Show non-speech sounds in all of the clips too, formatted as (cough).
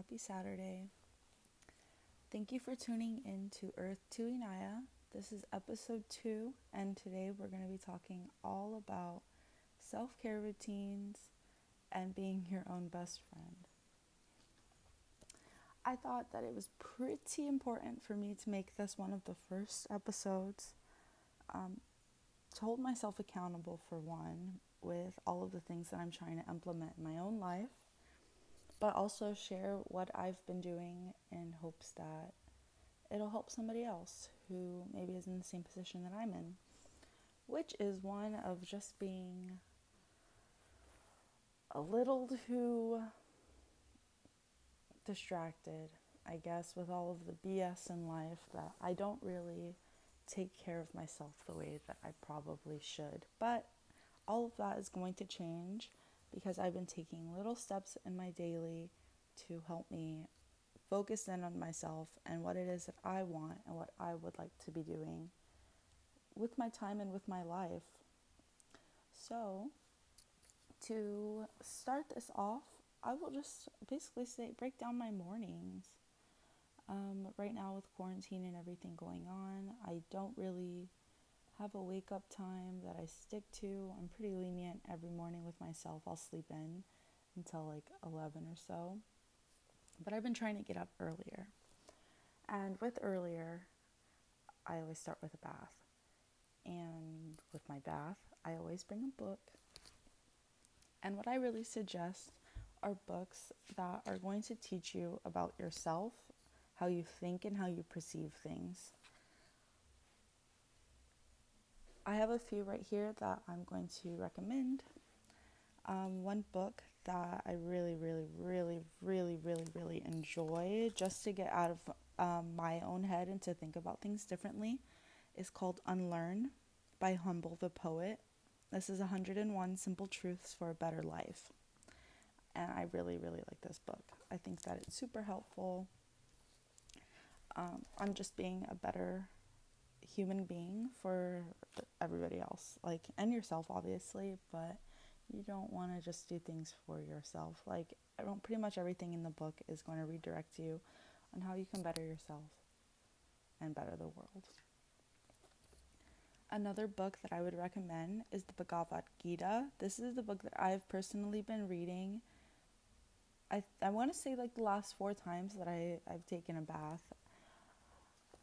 happy Saturday. Thank you for tuning in to Earth to Inaya. This is episode two, and today we're going to be talking all about self care routines and being your own best friend. I thought that it was pretty important for me to make this one of the first episodes um, to hold myself accountable for one with all of the things that I'm trying to implement in my own life, but also share what I've been doing in hopes that it'll help somebody else who maybe is in the same position that I'm in, which is one of just being a little too distracted, I guess, with all of the BS in life that I don't really take care of myself the way that I probably should. But all of that is going to change because I've been taking little steps in my daily to help me focus in on myself and what it is that I want and what I would like to be doing with my time and with my life. So, to start this off, I will just basically say break down my mornings. Um, right now, with quarantine and everything going on, I don't really have a wake up time that I stick to. I'm pretty lenient every morning with myself. I'll sleep in until like 11 or so. But I've been trying to get up earlier. And with earlier, I always start with a bath. And with my bath, I always bring a book. And what I really suggest are books that are going to teach you about yourself, how you think, and how you perceive things. I have a few right here that I'm going to recommend. Um, one book that I really, really, really, really, really, really enjoy just to get out of um, my own head and to think about things differently is called Unlearn by Humble the Poet. This is 101 Simple Truths for a Better Life. And I really, really like this book. I think that it's super helpful. Um, I'm just being a better human being for everybody else, like, and yourself, obviously, but you don't want to just do things for yourself. Like, pretty much everything in the book is going to redirect you on how you can better yourself and better the world. Another book that I would recommend is the Bhagavad Gita. This is the book that I've personally been reading. I I want to say like the last four times that I I've taken a bath.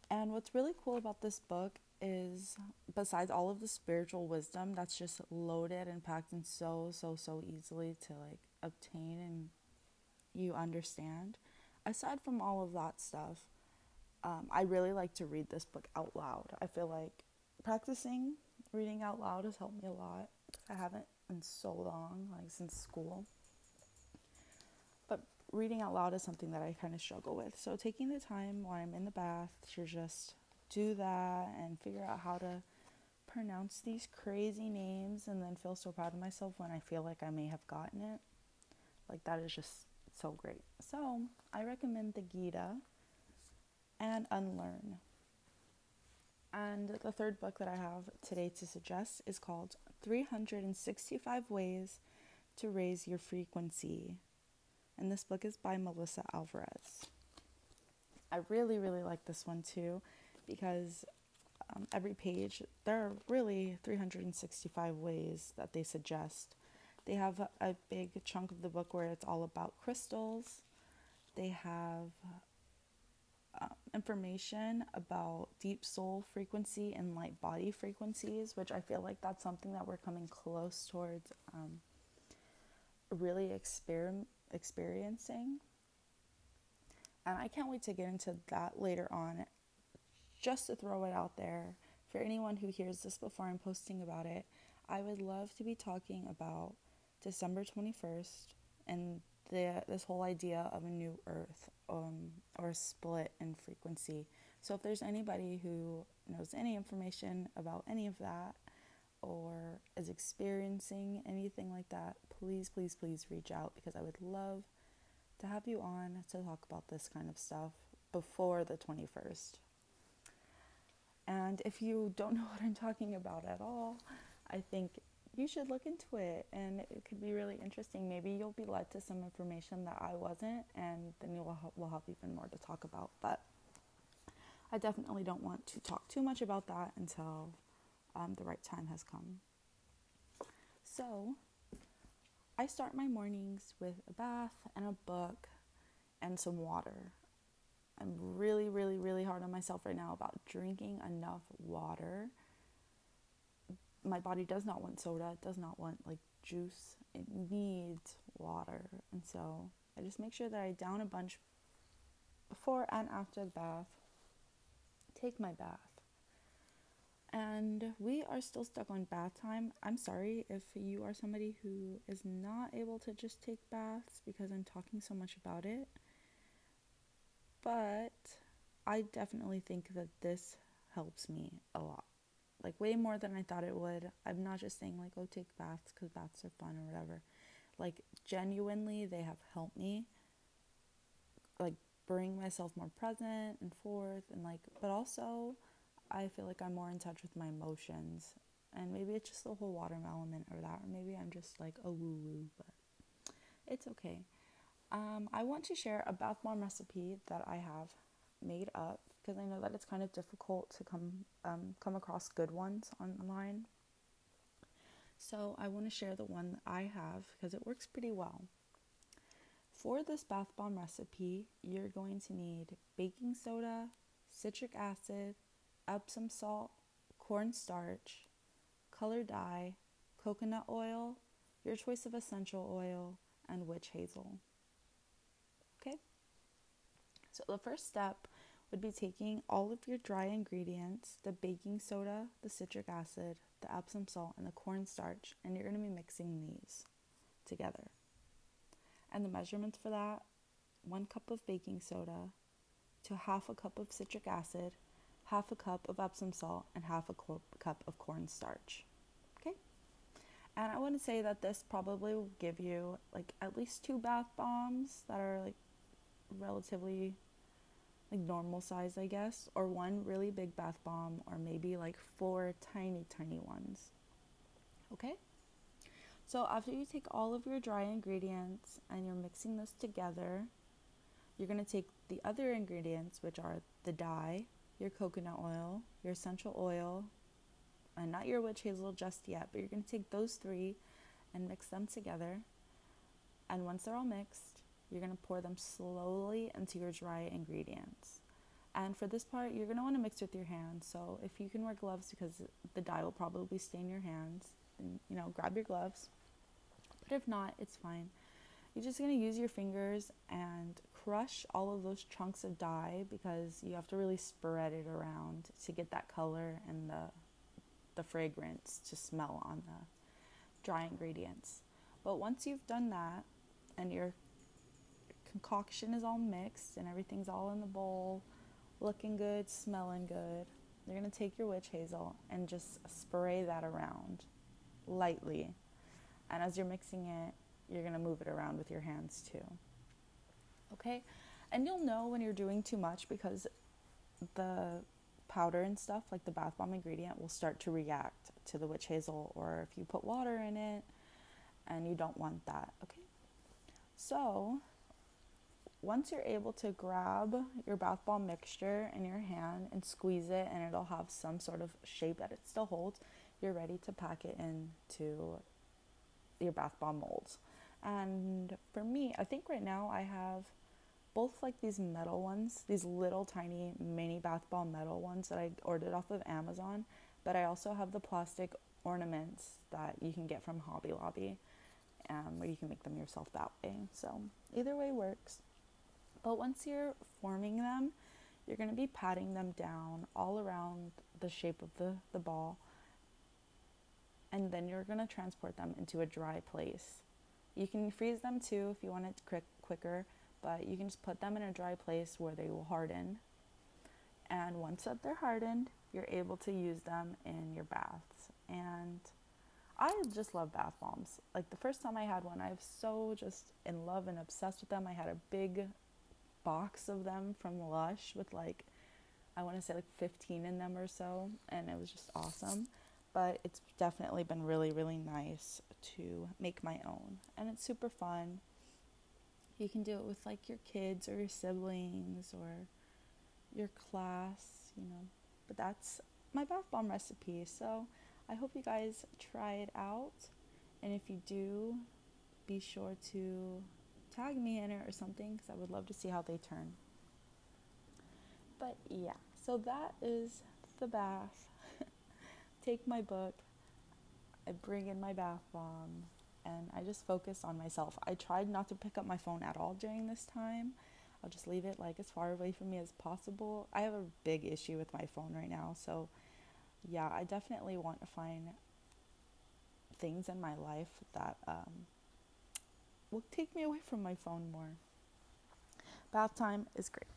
And what's really cool about this book is besides all of the spiritual wisdom that's just loaded and packed in so so so easily to like obtain and you understand aside from all of that stuff um, i really like to read this book out loud. I feel like practicing reading out loud has helped me a lot. I haven't in so long like since school reading out loud is something that i kind of struggle with so taking the time while i'm in the bath to just do that and figure out how to pronounce these crazy names and then feel so proud of myself when I feel like I may have gotten it. Like that is just so great. So, I recommend the Gita and Unlearn. And the third book that I have today to suggest is called 365 Ways to Raise Your Frequency. And this book is by Melissa Alvarez. I really, really like this one too because um, every page, there are really 365 ways that they suggest. They have a, big chunk of the book where it's all about crystals. They have uh, information about deep soul frequency and light body frequencies, which I feel like that's something that we're coming close towards um, really exper- experiencing. And I can't wait to get into that later on just to throw it out there for anyone who hears this before I'm posting about it, I would love to be talking about December 21st and the this whole idea of a new earth um, or a split in frequency. So if there's anybody who knows any information about any of that or is experiencing anything like that, please, please, please reach out because I would love to have you on to talk about this kind of stuff before the 21st. And if you don't (laughs) know what I'm talking about at all, I think you should look into it and it could be really interesting. Maybe you'll be led to some information that I wasn't, and then you will, will have even more to talk about. But I definitely don't want to talk too much about that until um, the right time has come. So, I start my mornings with a bath and a book and some water. I'm really, really, really hard on myself right now about drinking enough water. My body does not want soda, it does not want like juice, it needs water. And so I just make sure that I down a bunch before and after the bath, take my bath. And we are still stuck on bath time. I'm sorry if you are somebody who is not able to just take baths because I'm talking so much about it. But I definitely think that this helps me a lot. Like, way more than I thought it would. I'm not just saying, like, oh, take baths because baths are fun or whatever. Like, genuinely, they have helped me, like, bring myself more present and forth. And, like, but also, I feel like I'm more in touch with my emotions. And maybe it's just the whole watermelon element or that. Or maybe I'm just like a woo woo, but it's okay. Um, I want to share a bath bomb recipe that I have made up because I know that it's kind of difficult to come um, come across good ones online. So I want to share the one that I have because it works pretty well. For this bath bomb recipe, you're going to need baking soda, citric acid, Epsom salt, cornstarch, color dye, coconut oil, your choice of essential oil, and witch hazel. Okay? So the first step would be taking all of your dry ingredients the baking soda, the citric acid, the Epsom salt, and the cornstarch and you're going to be mixing these together. And the measurements for that one cup of baking soda to half a cup of citric acid, half a cup of Epsom salt, and half a cup of cornstarch. Okay? And I want to say that this probably will give you like at least two bath bombs that are like relatively like normal size, I guess, or one really big bath bomb, or maybe like four tiny, tiny ones. Okay? So, after you take all of your dry ingredients and you're mixing this together, you're going to take the other ingredients, which are the dye, your coconut oil, your essential oil, and not your witch hazel just yet, but you're going to take those three and mix them together. And once they're all mixed, you're going to pour them slowly into your dry ingredients. And for this part, you're going to want to mix with your hands. So if you can wear gloves because the dye will probably stain your hands, then you know, grab your gloves. But if not, it's fine. You're just going to use your fingers and crush all of those chunks of dye because you have to really spread it around to get that color and the the fragrance to smell on the dry ingredients. But once you've done that and your concoction is all mixed and everything's all in the bowl, looking good, smelling good. You're going to take your witch hazel and just spray that around lightly. And as you're mixing it, you're going to move it around with your hands too. Okay? And you'll know when you're doing too much because the powder and stuff, like the bath bomb ingredient, will start to react to the witch hazel or if you put water in it and you don't want that. Okay? So, once you're able to grab your bath bomb mixture in your hand and squeeze it and it'll have some sort of shape that it still holds, you're ready to pack it into your bath bomb molds. And for me, I think right now I have both like these metal ones, these little tiny mini bath bomb metal ones that I ordered off of Amazon, but I also have the plastic ornaments that you can get from Hobby Lobby, um, where you can make them yourself that way. So either way works. But once you're forming them, you're going to be patting them down all around the shape of the, the ball. And then you're going to transport them into a dry place. You can freeze them too if you want it quick, quicker, but you can just put them in a dry place where they will harden. And once that they're hardened, you're able to use them in your baths. And I just love bath bombs. Like the first time I had one, I was so just in love and obsessed with them. I had a big box of them from Lush with like I want to say like 15 in them or so and it was just awesome. but it's definitely been really, really nice to make my own. And it's super fun. You can do it with like your kids or your siblings or your class, you know. But that's my bath bomb recipe. So I hope you guys try it out. And if you do, be sure to tag me in it or something because I would love to see how they turn. But yeah, so that is the bath. (laughs) Take my book, I bring in my bath bomb, and I just focus on myself. I tried not to pick up my phone at all during this time. I'll just leave it like as far away from me as possible. I have a big issue with my phone right now, so yeah, I definitely want to find things in my life that um, will take me away from my phone more. Bath time is great.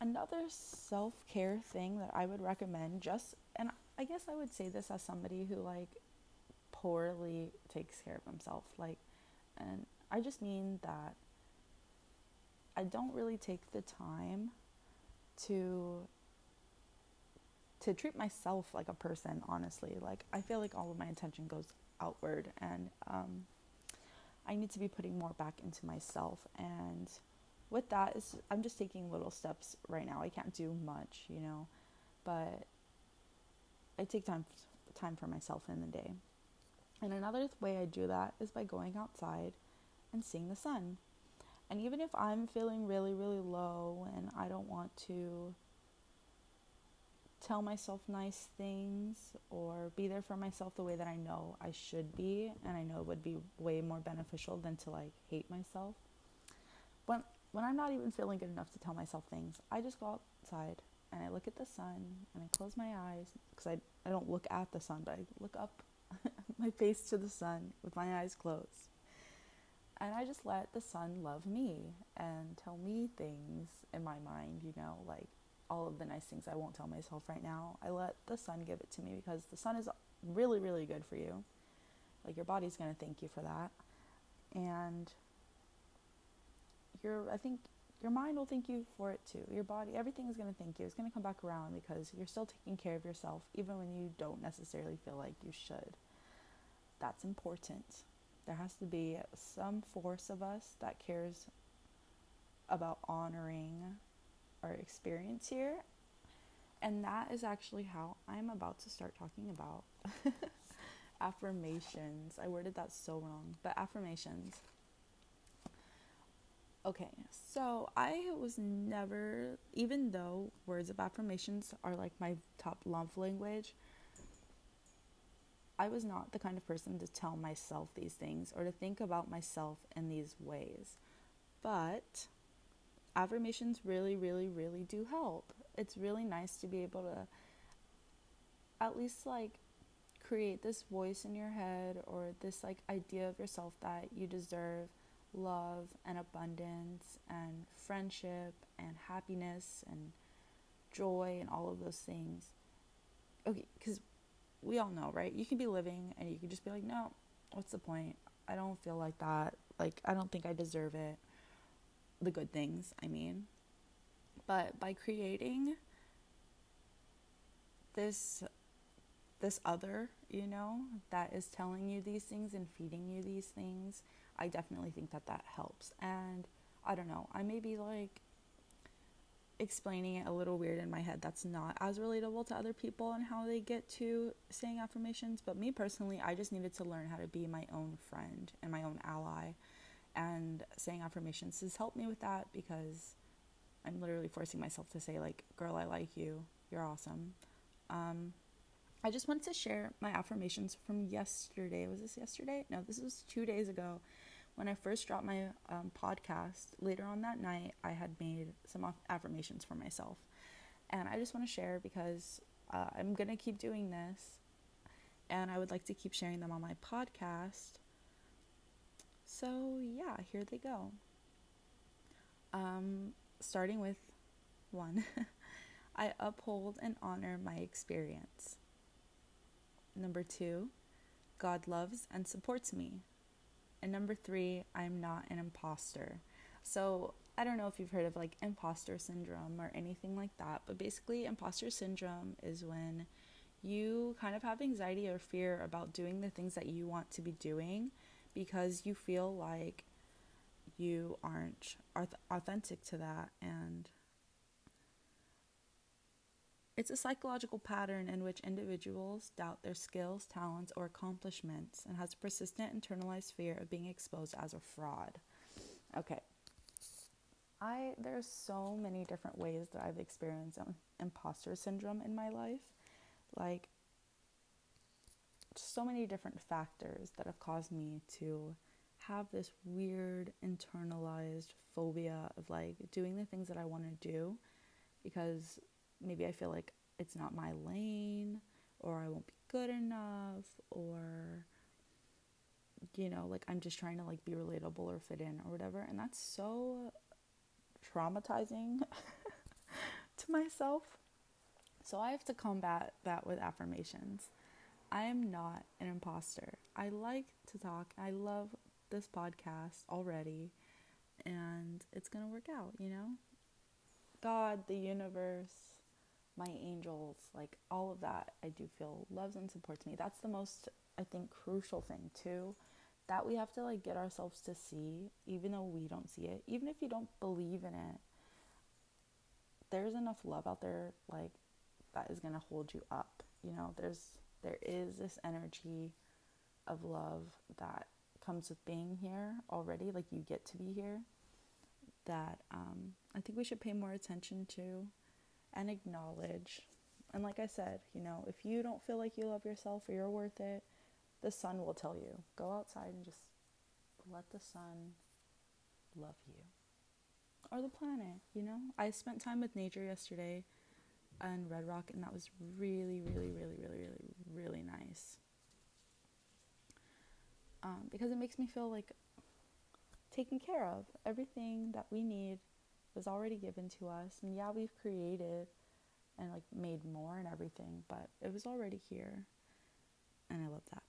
Another self care thing that I would recommend, just, and I guess I would say this as somebody who, like, poorly takes care of himself. Like, and I just mean that I don't really take the time to to treat myself like a person honestly. Like i feel like all of my attention goes outward and um, i need to be putting more back into myself. And with that is i'm just taking little steps right now. I can't do much you know? But i take time time for myself in the day and another way i do that is by going outside and seeing the sun and even if i'm feeling really really low and i don't want to tell myself nice things or be there for myself the way that I know I should be and I know it would be way more beneficial than to like hate myself. When when I'm not even feeling good enough to tell myself things, I just go outside and I look at the sun and I close my eyes because I I don't look at the sun, but I look up my face to the sun with my eyes closed. And I just let the sun love me and tell me things in my mind, you know, like all of the nice things I won't tell myself right now. I let the sun give it to me because the sun is really, really good for you. Like your body's gonna thank you for that. And your I think your mind will thank you for it too. Your body, everything is gonna thank you. It's gonna come back around because you're still taking care of yourself even when you don't necessarily feel like you should. That's important. There has to be some force of us that cares about honoring our experience here. And that is actually how I'm about to start talking about (laughs) affirmations. I worded that so wrong, but affirmations. Okay, so I was never, even though words of affirmations are like my top love language, I was not the kind of person to tell myself these things or to think about myself in these ways. But affirmations really, really, really do help. It's really nice to be able to at least like create this voice in your head or this like idea of yourself that you deserve love and abundance and friendship and happiness and joy and all of those things. Okay, because we all know, right? You can be living and you can just be like, no, what's the point? I don't feel like that. Like, I don't think I deserve it the good things, I mean. But by creating this this other, you know, that is telling you these things and feeding you these things, I definitely think that that helps. And I don't know, I may be like explaining it a little weird in my head that's not as relatable to other people and how they get to saying affirmations, but me personally, I just needed to learn how to be my own friend and my own ally and saying affirmations has helped me with that because I'm literally forcing myself to say like, "Girl, I like you. You're awesome." Um, I just wanted to share my affirmations from yesterday. Was this yesterday? No, this was two days ago when I first dropped my um, podcast. Later on that night, I had made some affirmations for myself, and I just want to share because uh, I'm gonna keep doing this, and I would like to keep sharing them on my podcast so, yeah, here they go. Um, starting with one (laughs) I uphold and honor my experience. Number two, God loves and supports me. And number three, I'm not an imposter. So, I don't know if you've heard of like imposter syndrome or anything like that, but basically, imposter syndrome is when you kind of have anxiety or fear about doing the things that you want to be doing because you feel like you aren't authentic to that and it's a psychological pattern in which individuals doubt their skills, talents, or accomplishments and has a persistent internalized fear of being exposed as a fraud. Okay. I there's so many different ways that I've experienced um, imposter syndrome in my life. Like so many different factors that have caused me to have this weird internalized phobia of like doing the things that I want to do because maybe I feel like it's not my lane or I won't be good enough or you know like I'm just trying to like be relatable or fit in or whatever. And that's so traumatizing (laughs) to myself. So I have to combat that with affirmations. I am not an imposter. I like to talk. I love this podcast already and it's going to work out you know? God the universe my angels, like all of that, I do feel loves and supports me. That's the most, I think, crucial thing too, that we have to like get ourselves to see, even though we don't see it, even if you don't believe in it. There's enough love out there, like that is gonna hold you up. You know, there's there is this energy of love that comes with being here already. Like you get to be here. That um, I think we should pay more attention to and acknowledge. And like I said, you know, if you don't feel like you love yourself or you're worth it, the sun will tell you. Go outside and just let the sun love you. Or the planet, you know? I spent time with nature yesterday and Red Rock and that was really, really, really, really, really, really nice. Um, because it makes me feel like taken care of. Everything that we need was already given to us. And yeah, we've created and like made more and everything, but it was already here. And I love that.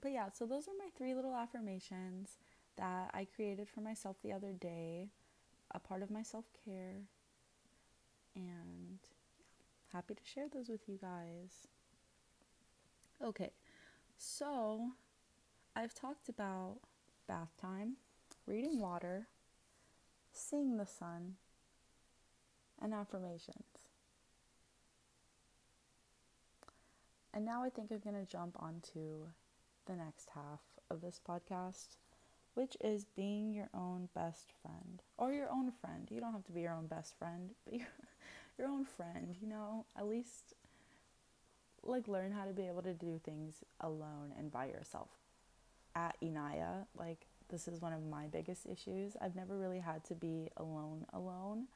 But yeah, so those are my three little affirmations that I created for myself the other day, a part of my self care. And happy to share those with you guys. Okay, so I've talked about bath time, reading water, seeing the sun, and affirmations. And now I think I'm going to jump onto the next half of this podcast, which is being your own best friend or your own friend. You don't have to be your own best friend, but (laughs) your, your own friend, you know, at least like learn how to be able to do things alone and by yourself. At Inaya, like this is one of my biggest issues. I've never really had to be alone, alone,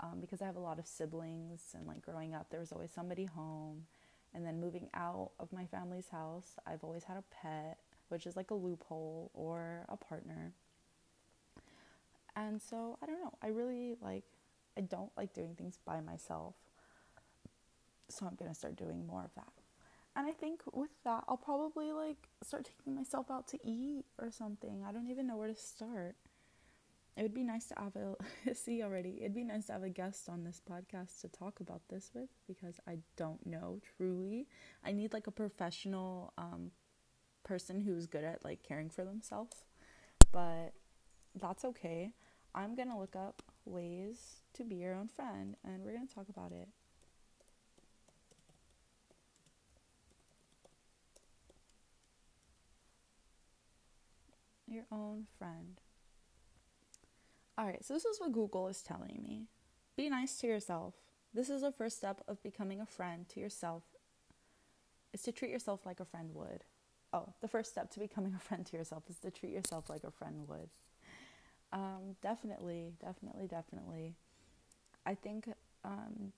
um, because I have a lot of siblings, and like growing up, there was always somebody home. And then moving out of my family's house, I've always had a pet, which is like a loophole, or a partner. And so I don't know. I really like, I don't like doing things by myself. So I'm gonna start doing more of that. And I think with that, I'll probably like start taking myself out to eat or something. I don't even know where to start. It would be nice to have a (laughs) see already. It'd be nice to have a guest on this podcast to talk about this with because I don't know truly. I need like a professional um, person who's good at like caring for themselves. But that's okay. I'm gonna look up ways to be your own friend and we're gonna talk about it. Your own friend. All right, so this is what Google is telling me. Be nice to yourself. This is the first step of becoming a friend to yourself is to treat yourself like a friend would. Oh, the first step to becoming a friend to yourself is to treat yourself like a friend would. Um, definitely, definitely, definitely. I think, um,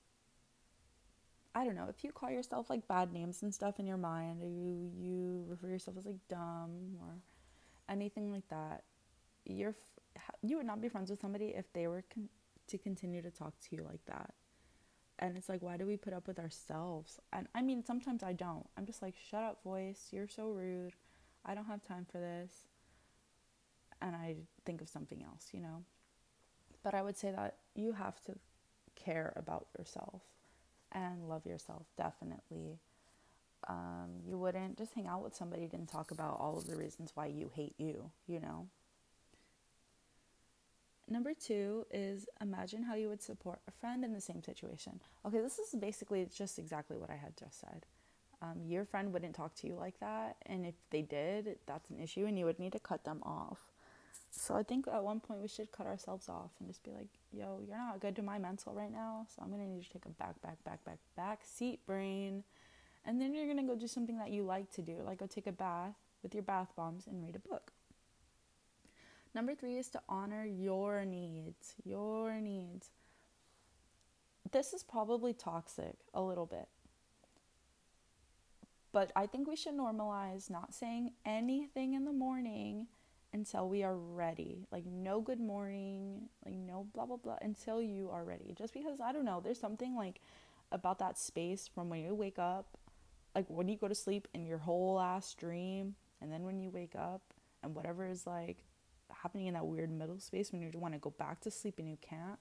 I don't know, if you call yourself like bad names and stuff in your mind, or you, you refer yourself as like dumb or anything like that, you're you would not be friends with somebody if they were con- to continue to talk to you like that. And it's like, why do we put up with ourselves? And I mean, sometimes I don't. I'm just like, shut up, voice. You're so rude. I don't have time for this. And I think of something else, you know? But I would say that you have to care about yourself and love yourself, definitely. Um, you wouldn't just hang out with somebody didn't talk about all of the reasons why you hate you, you know? Number two is imagine how you would support a friend in the same situation. Okay, this is basically just exactly what I had just said. Um, your friend wouldn't talk to you like that, and if they did, that's an issue, and you would need to cut them off. So I think at one point we should cut ourselves off and just be like, yo, you're not good to my mental right now, so I'm gonna need to take a back, back, back, back, back seat brain. And then you're gonna go do something that you like to do, like go take a bath with your bath bombs and read a book. Number three is to honor your needs. Your needs. This is probably toxic a little bit. But I think we should normalize not saying anything in the morning until we are ready. Like, no good morning, like, no blah, blah, blah, until you are ready. Just because, I don't know, there's something like about that space from when you wake up, like when you go to sleep in your whole ass dream, and then when you wake up, and whatever is like happening in that weird middle space when you want to go back to sleep and you can't.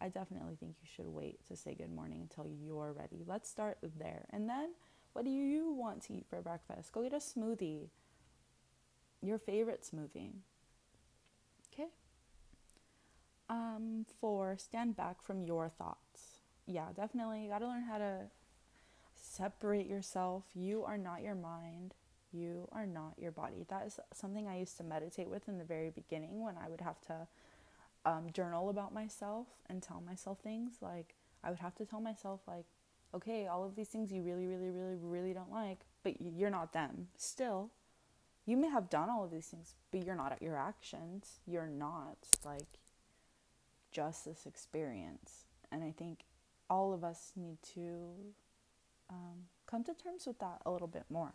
I definitely think you should wait to say good morning until you're ready. Let's start there. And then, what do you want to eat for breakfast? Go get a smoothie your favorite smoothie. Okay. Um, four, stand back from your thoughts. Yeah, definitely. You got to learn how to separate yourself. You are not your mind. You are not your body. That is something I used to meditate with in the very beginning when I would have to um, journal about myself and tell myself things. Like, I would have to tell myself, like, okay, all of these things you really, really, really, really don't like, but you're not them. Still, you may have done all of these things, but you're not at your actions. You're not like just this experience. And I think all of us need to um, come to terms with that a little bit more.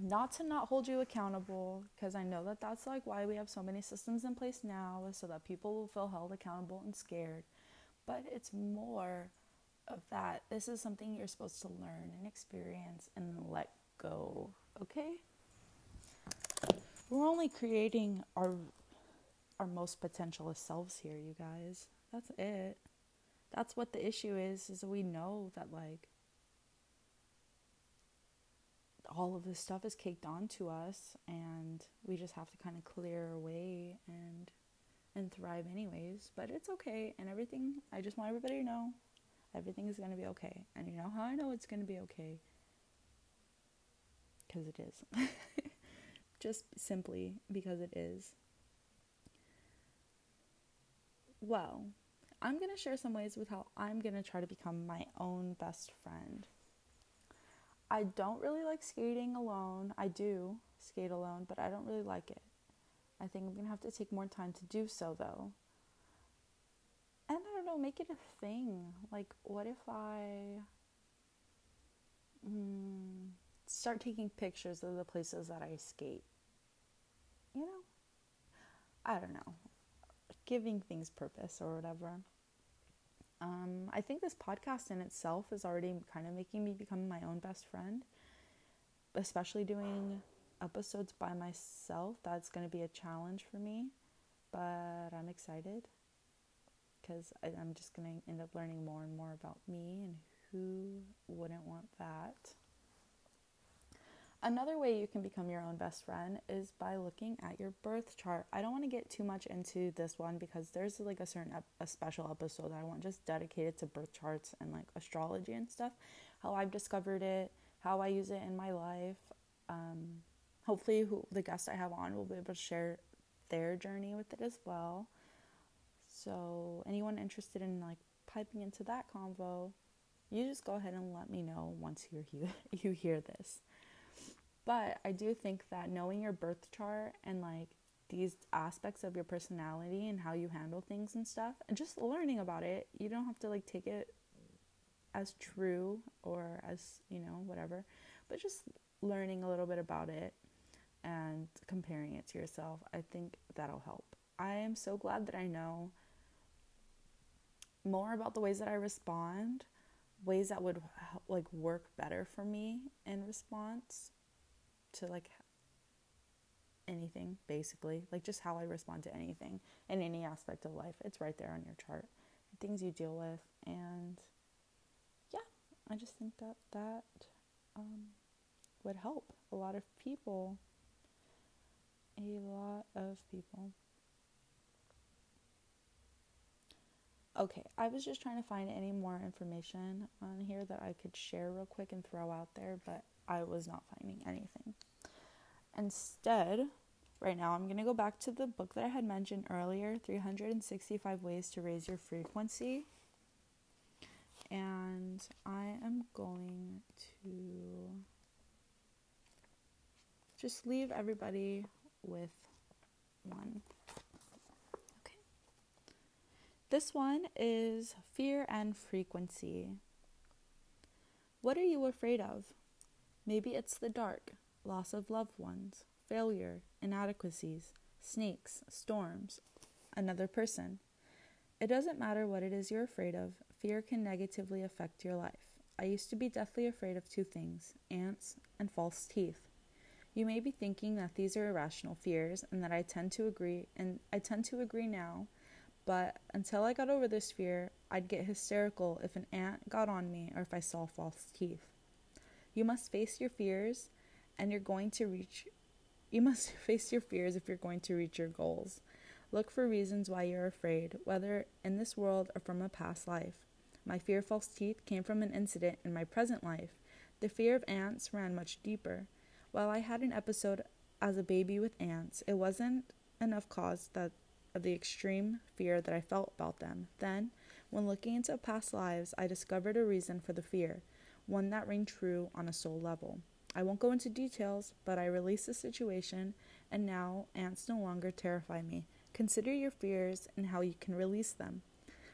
Not to not hold you accountable, because I know that that's like why we have so many systems in place now, so that people will feel held accountable and scared. But it's more of that. This is something you're supposed to learn and experience and let go, okay? We're only creating our our most potential selves here, you guys. That's it. That's what the issue is is we know that like all of this stuff is caked onto us and we just have to kind of clear away and and thrive anyways. But it's okay and everything i just want everybody to know everything is going to be okay. And you know how i know it's going to be okay? Because it is. (laughs) Just simply because it is. Well, I'm going to share some ways with how I'm going to try to become my own best friend. I don't really like skating alone. I do skate alone, but I don't really like it. I think I'm going to have to take more time to do so though. And I don't know, make it a thing. Like, what if I mm, start taking pictures of the places that I skate? you know, I don't know, giving things purpose or whatever. Um, I think this podcast in itself is already kind of making me become my own best friend, especially doing episodes by myself. That's going to be a challenge for me, but I'm excited because I'm just going to end up learning more and more about me and who wouldn't want that. Another way you can become your own best friend is by looking at your birth chart. I don't want to get too much into this one because there's like a certain ep- a special episode that I want just dedicated to birth charts and like astrology and stuff. How I've discovered it, how I use it in my life. Um, hopefully, who the guest I have on will be able to share their journey with it as well. So, anyone interested in like piping into that convo, you just go ahead and let me know once you hear (laughs) you hear this. But I do think that knowing your birth chart and like these aspects of your personality and how you handle things and stuff, and just learning about it, you don't have to like take it as true or as, you know, whatever, but just learning a little bit about it and comparing it to yourself, I think that'll help. I am so glad that I know more about the ways that I respond, ways that would like work better for me in response to like anything basically like just how i respond to anything in any aspect of life it's right there on your chart things you deal with and yeah i just think that that um, would help a lot of people. A lot of people. Okay, I was just trying to find any more information on here that I could share real quick and throw out there, but I was not finding anything. Instead, right now, I'm going to go back to the book that I had mentioned earlier 365 Ways to Raise Your Frequency. And I am going to just leave everybody with one. This one is fear and frequency. What are you afraid of? Maybe it's the dark, loss of loved ones, failure, inadequacies, snakes, storms, another person. It doesn't matter what it is you're afraid of, fear can negatively affect your life. I used to be deathly afraid of two things ants and false teeth. You may be thinking that these are irrational fears and that I tend to agree and I tend to agree now but until I got over this fear, I'd get hysterical if an ant got on me or if I saw false teeth. You must face your fears and you're going to reach you must (laughs) face your fears if you're going to reach your goals. Look for reasons why you're afraid, whether in this world or from a past life. My fear of false teeth came from an incident in my present life. The fear of ants ran much deeper. While I had an episode as a baby with ants, it wasn't enough cause that of the extreme fear that I felt about them. Then, when looking into past lives, I discovered a reason for the fear, one that rang true on a soul level. I won't go into details, but I released the situation, and now ants no longer terrify me. Consider your fears and how you can release them.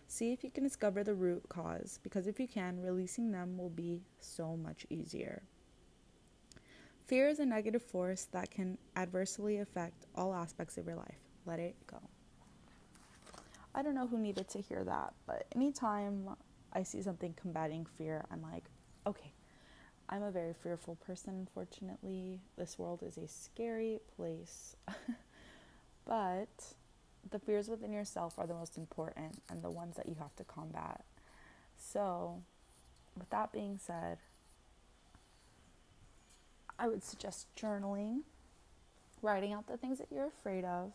See if you can discover the root cause, because if you can, releasing them will be so much easier. Fear is a negative force that can adversely affect all aspects of your life. Let it go. I don't know who needed to hear that, but anytime I see something combating fear, I'm like, okay, I'm a very fearful person, unfortunately. This world is a scary place. (laughs) but the fears within yourself are the most important and the ones that you have to combat. So, with that being said, I would suggest journaling, writing out the things that you're afraid of,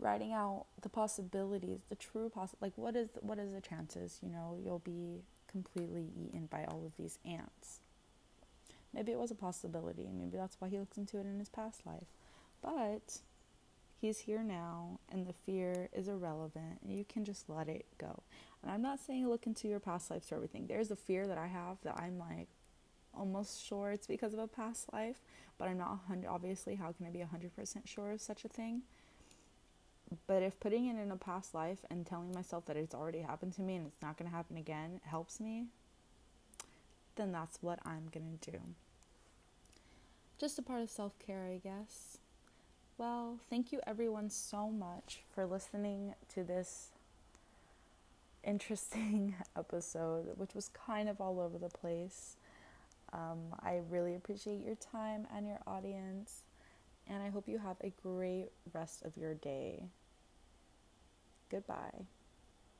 writing out the possibilities, the true poss like what is what is the chances, you know, you'll be completely eaten by all of these ants. Maybe it was a possibility, and maybe that's why he looks into it in his past life. But he's here now and the fear is irrelevant and you can just let it go. And I'm not saying look into your past lives for everything. There's a fear that I have that I'm like almost sure it's because of a past life, but I'm not 100 obviously how can I be 100% sure of such a thing? But if putting it in a past life and telling myself that it's already happened to me and it's not going to happen again helps me, then that's what I'm going to do. Just a part of self care, I guess. Well, thank you everyone so much for listening to this interesting (laughs) episode, which was kind of all over the place. Um, I really appreciate your time and your audience, and I hope you have a great rest of your day. Goodbye.